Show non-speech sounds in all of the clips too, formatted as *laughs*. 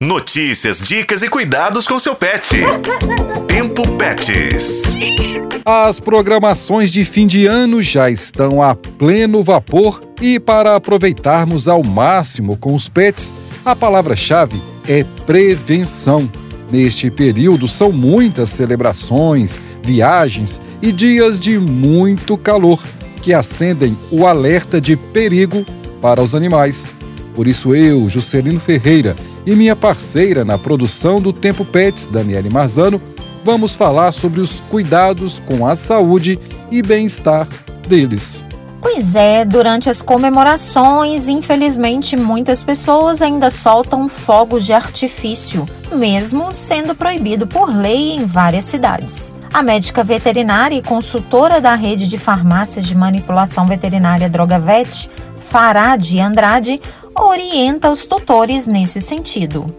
Notícias, dicas e cuidados com seu pet. *laughs* Tempo Pets. As programações de fim de ano já estão a pleno vapor e para aproveitarmos ao máximo com os pets, a palavra-chave é prevenção. Neste período são muitas celebrações, viagens e dias de muito calor que acendem o alerta de perigo para os animais. Por isso eu, Juscelino Ferreira, e minha parceira na produção do Tempo Pets, Daniele Marzano, vamos falar sobre os cuidados com a saúde e bem-estar deles. Pois é, durante as comemorações, infelizmente, muitas pessoas ainda soltam fogos de artifício, mesmo sendo proibido por lei em várias cidades. A médica veterinária e consultora da rede de farmácias de manipulação veterinária Drogavet, Farad Andrade, orienta os tutores nesse sentido.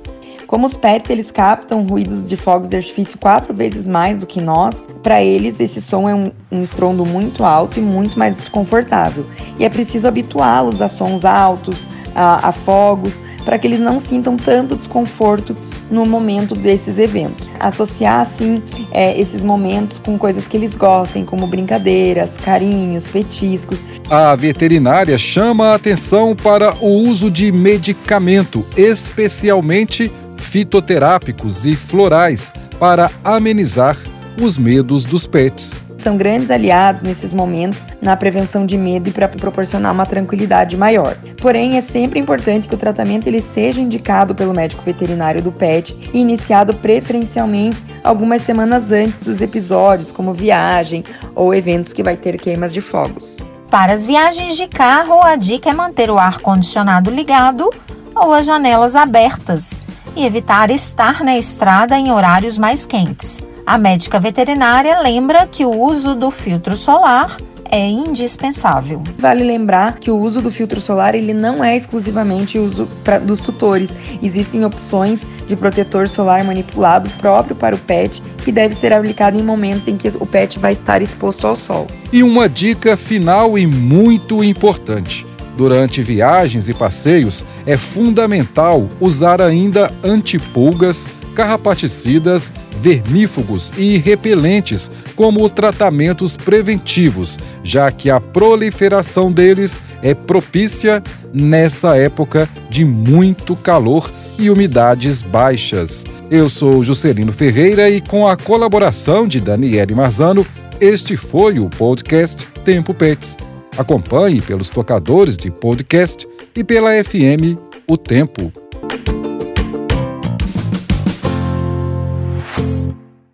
Como os pets eles captam ruídos de fogos de artifício quatro vezes mais do que nós, para eles esse som é um, um estrondo muito alto e muito mais desconfortável. E é preciso habituá-los a sons altos, a, a fogos, para que eles não sintam tanto desconforto no momento desses eventos. Associar, assim, é, esses momentos com coisas que eles gostem, como brincadeiras, carinhos, petiscos. A veterinária chama a atenção para o uso de medicamento, especialmente fitoterápicos e florais, para amenizar os medos dos pets são grandes aliados nesses momentos na prevenção de medo e para proporcionar uma tranquilidade maior. Porém, é sempre importante que o tratamento ele seja indicado pelo médico veterinário do pet e iniciado preferencialmente algumas semanas antes dos episódios, como viagem ou eventos que vai ter queimas de fogos. Para as viagens de carro, a dica é manter o ar condicionado ligado ou as janelas abertas e evitar estar na estrada em horários mais quentes. A médica veterinária lembra que o uso do filtro solar é indispensável. Vale lembrar que o uso do filtro solar ele não é exclusivamente uso pra, dos tutores. Existem opções de protetor solar manipulado próprio para o pet que deve ser aplicado em momentos em que o pet vai estar exposto ao sol. E uma dica final e muito importante. Durante viagens e passeios, é fundamental usar ainda antipulgas carrapaticidas, vermífugos e repelentes como tratamentos preventivos, já que a proliferação deles é propícia nessa época de muito calor e umidades baixas. Eu sou Juscelino Ferreira e com a colaboração de Daniele Marzano, este foi o podcast Tempo Pets. Acompanhe pelos tocadores de podcast e pela FM O Tempo.